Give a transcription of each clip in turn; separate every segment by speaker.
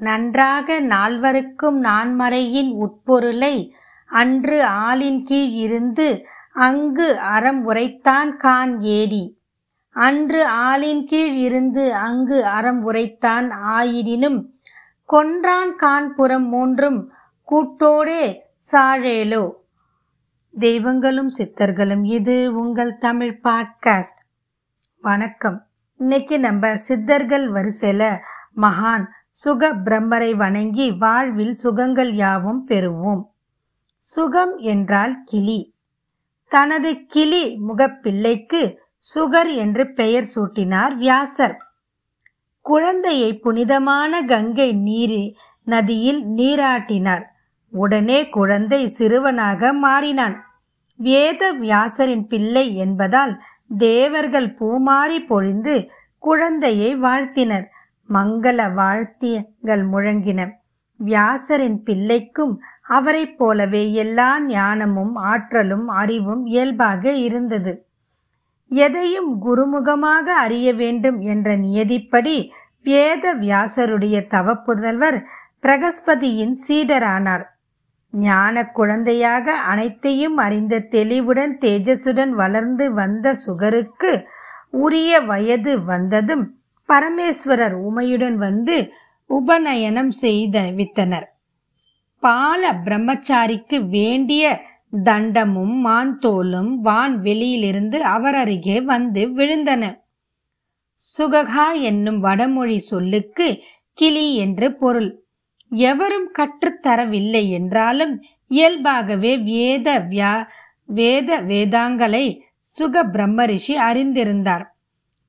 Speaker 1: நன்றாக நால்வருக்கும் நான்மறையின் உட்பொருளை அன்று ஆளின் கீழ் இருந்து அங்கு அறம் உரைத்தான் கான் ஏடி அன்று ஆளின் கீழ் இருந்து அங்கு அறம் உரைத்தான் ஆயிடினும் கொன்றான் கான்புறம் மூன்றும் கூட்டோடே சாழேலோ. தெய்வங்களும் சித்தர்களும் இது உங்கள் தமிழ் பாட்காஸ்ட். வணக்கம். இன்னைக்கு நம்ம சித்தர்கள் வரிசையில மகான் சுக பிரம்மரை வணங்கி வாழ்வில் சுகங்கள் யாவும் பெறுவோம். சுகம் என்றால் கிளி. தனது கிளி முகப்பிள்ளைக்கு சுகர் என்று பெயர் சூட்டினார் வியாசர். குழந்தையை புனிதமான கங்கை நீரி நதியில் நீராட்டினார். உடனே குழந்தை சிறுவனாக மாறினான். வேத வியாசரின் பிள்ளை என்பதால் தேவர்கள் பூமாறி பொழிந்து குழந்தையை வாழ்த்தினர். மங்கள வாழ்த்தியங்கள் முழங்கின. வியாசரின் பிள்ளைக்கும் அவரைப் போலவே எல்லா ஞானமும் ஆற்றலும் அறிவும் இயல்பாக இருந்தது. எதையும் குருமுகமாக அறிய வேண்டும் என்ற நியதிப்படி வேத வியாசருடைய தவப்புதல்வர் பிரகஸ்பதியின் சீடரானார். ஞான குழந்தையாக அனைத்தையும் அறிந்த தெளிவுடன் தேஜசுடன் வளர்ந்து வந்த சுகருக்கு உரிய வயது வந்ததும் பரமேஸ்வரர் உமையுடன் வந்து உபநயனம் செய்த வித்தனர். பால பிரம்மச்சாரிக்கு வேண்டிய தண்டமும் மாந்தோலும் வான் வெளியிலிருந்து அவர் அருகே வந்து விழுந்தன. சுககா என்னும் வடமொழி சொல்லுக்கு கிளி என்று பொருள். எவரும் கற்றுத்தரவில்லை என்றாலும் இயல்பாகவே வேத வியா வேத வேதாங்களை சுக பிரம்மரிஷி அறிந்திருந்தார்.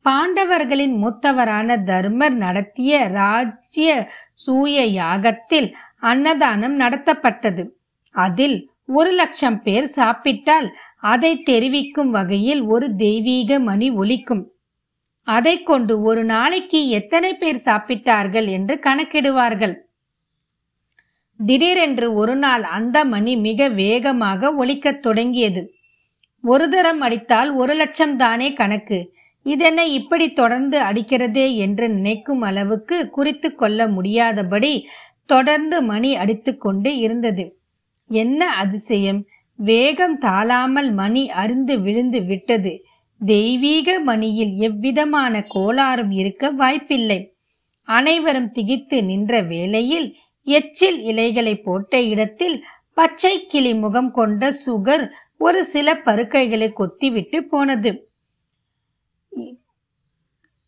Speaker 1: பாண்டவர்களின் மூத்தவரான தர்மர் நடத்திய ராஜ்ய சூய யாகத்தில் அன்னதானம் நடத்தப்பட்டது. அதில் ஒரு லட்சம் பேர் சாப்பிட்டால் அதை தெரிவிக்கும் வகையில் ஒரு தெய்வீக மணி ஒலிக்கும். அதை கொண்டு ஒரு நாளைக்கு எத்தனை பேர் சாப்பிட்டார்கள் என்று கணக்கிடுவார்கள். திடீரென்று ஒரு நாள் அந்த மணி மிக வேகமாக ஒலிக்கத் தொடங்கியது. ஒரு தரம் அடித்தால் ஒரு லட்சம் தானே கணக்கு. இதனை இப்படி தொடர்ந்து அடிக்கிறதே என்று நினைக்கும் அளவுக்கு குறித்து கொள்ள முடியாதபடி தொடர்ந்து மணி அடித்து கொண்டு இருந்தது. என்ன அதிசயம்? வேகம் தாளாமல் மணி அருந்து விழுந்து விட்டது. தெய்வீக மணியில் எவ்விதமான கோளாறும் இருக்க வாய்ப்பில்லை. அனைவரும் திகித்து நின்ற வேளையில் எச்சில் இலைகளை போட்ட இடத்தில் பச்சை கிளி முகம் கொண்ட சுகர் ஒரு சில பருக்கைகளை கொத்திவிட்டு போனது.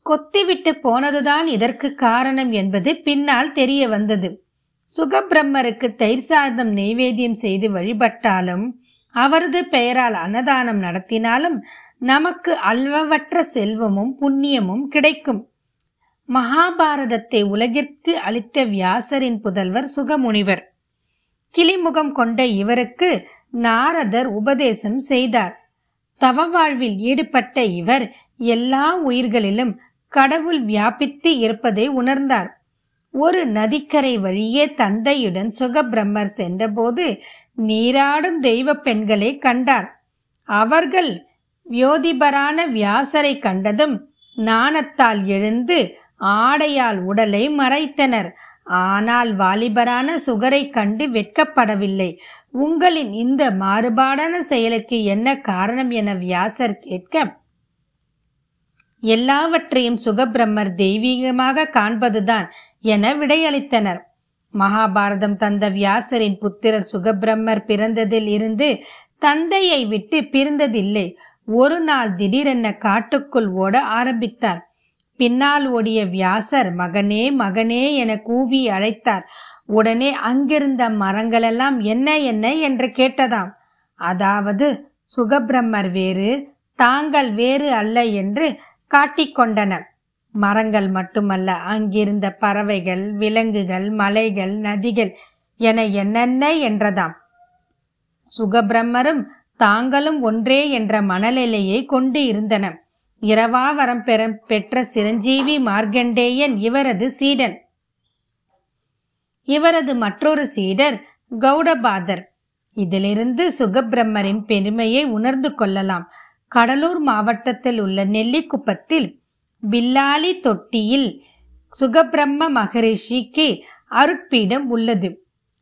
Speaker 1: கொத்திவிட்டு போனதுதான் இதற்கு காரணம் என்பது பின்னால் தெரிய வந்தது. சுகபிரம்மருக்கு தயிர் சாதம் நெய்வேத்தியம் செய்து வழிபட்டாலும் அவரது பெயரால் அன்னதானம் நடத்தினாலும் நமக்கு அல்வவற்ற செல்வமும் புண்ணியமும் கிடைக்கும். மகாபாரதத்தை உலகிற்கு அளித்த வியாசரின் புதல்வர் சுகமுனிவர். கிளிமுகம் கொண்ட இவருக்கு நாரதர் உபதேசம் செய்தார். தவ வாழ்வில் ஈடுபட்ட இவர் எல்லா உயிர்களிலும் கடவுள் வியாபித்து இருப்பதை உணர்ந்தார். ஒரு நதிக்கரை வழியே தந்தையுடன் சுகபிரம்மர் சென்றபோது நீராடும் தெய்வ பெண்களை கண்டார். அவர்கள் வியோதிபரான வியாசரை கண்டதும் நாணத்தால் எழுந்து ஆடையால் உடலை மறைத்தனர். ஆனால் வாலிபரான சுகரை கண்டு வெட்கப்படவில்லை. உங்களின் இந்த மாறுபாடான செயலுக்கு என்ன காரணம்? என வியாசர் கேட்க எல்லாவற்றையும் சுகபிரம்மர் தெய்வீகமாக காண்பதுதான் என விடையளித்தனர். மகாபாரதம் தந்த வியாசரின் புத்திரர் சுகபிரம்மர் பிறந்ததில் இருந்து தந்தையை விட்டு பிரிந்ததில்லை. ஒரு நாள் திடீரென காட்டுக்குள் ஓட ஆரம்பித்தார். பின்னால் ஓடிய வியாசர் மகனே மகனே என கூவி அழைத்தார். உடனே அங்கிருந்த மரங்களெல்லாம் என்ன என்ன? என்று கேட்டதாம். அதாவது சுகபிரம்மர் வேறு தாங்கள் வேறு அல்ல என்று காட்டிக்கொண்டன மரங்கள் மட்டுமல்ல அங்கிருந்த பறவைகள் விலங்குகள் மலைகள் நதிகள் என என்னென்ன என்றதாம். சுகபிரம்மரும் தாங்களும் ஒன்றே என்ற மனநிலையை கொண்டு இருந்தன இரவாவரம் பெற பெற்ற சிரஞ்சீவி மார்க்கண்டேயன் இவரது சீடன். இவரது மற்றொரு சீடர் கௌடபாதர். இதிலிருந்து சுகபிரம்மரின் பெருமையை உணர்ந்து கொள்ளலாம். கடலூர் மாவட்டத்தில் உள்ள நெல்லிக்குப்பத்தில் பில்லாலி தொட்டியில் சுகபிரம்ம மகரிஷிக்கு அருட்பீடம் உள்ளது.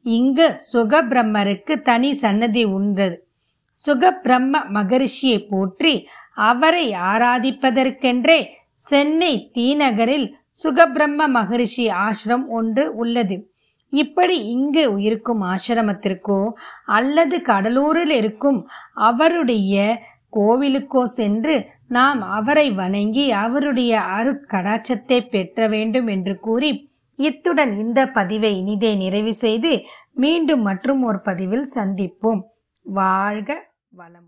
Speaker 1: இங்கு சுகபிரம்மருக்கு தனி சன்னதி உண்டது. சுகபிரம்ம மகரிஷியை போற்றி அவரை ஆராதிப்பதற்கென்றே சென்னை தீநகரில் சுகபிரம்ம மகரிஷி ஆசிரம் ஒன்று உள்ளது. இப்படி இங்கு இருக்கும் ஆசிரமத்திற்கோ அல்லது கடலூரில் இருக்கும் அவருடைய கோவிலுக்கோ சென்று நாம் அவரை வணங்கி அவருடைய அருட்கடாட்சத்தை பெற்ற வேண்டும் என்று கூறி இத்துடன் இந்த பதிவை இனிதே நிறைவு செய்து மீண்டும் மற்றும் ஒரு பதிவில் சந்திப்போம். வாழ்க வளம்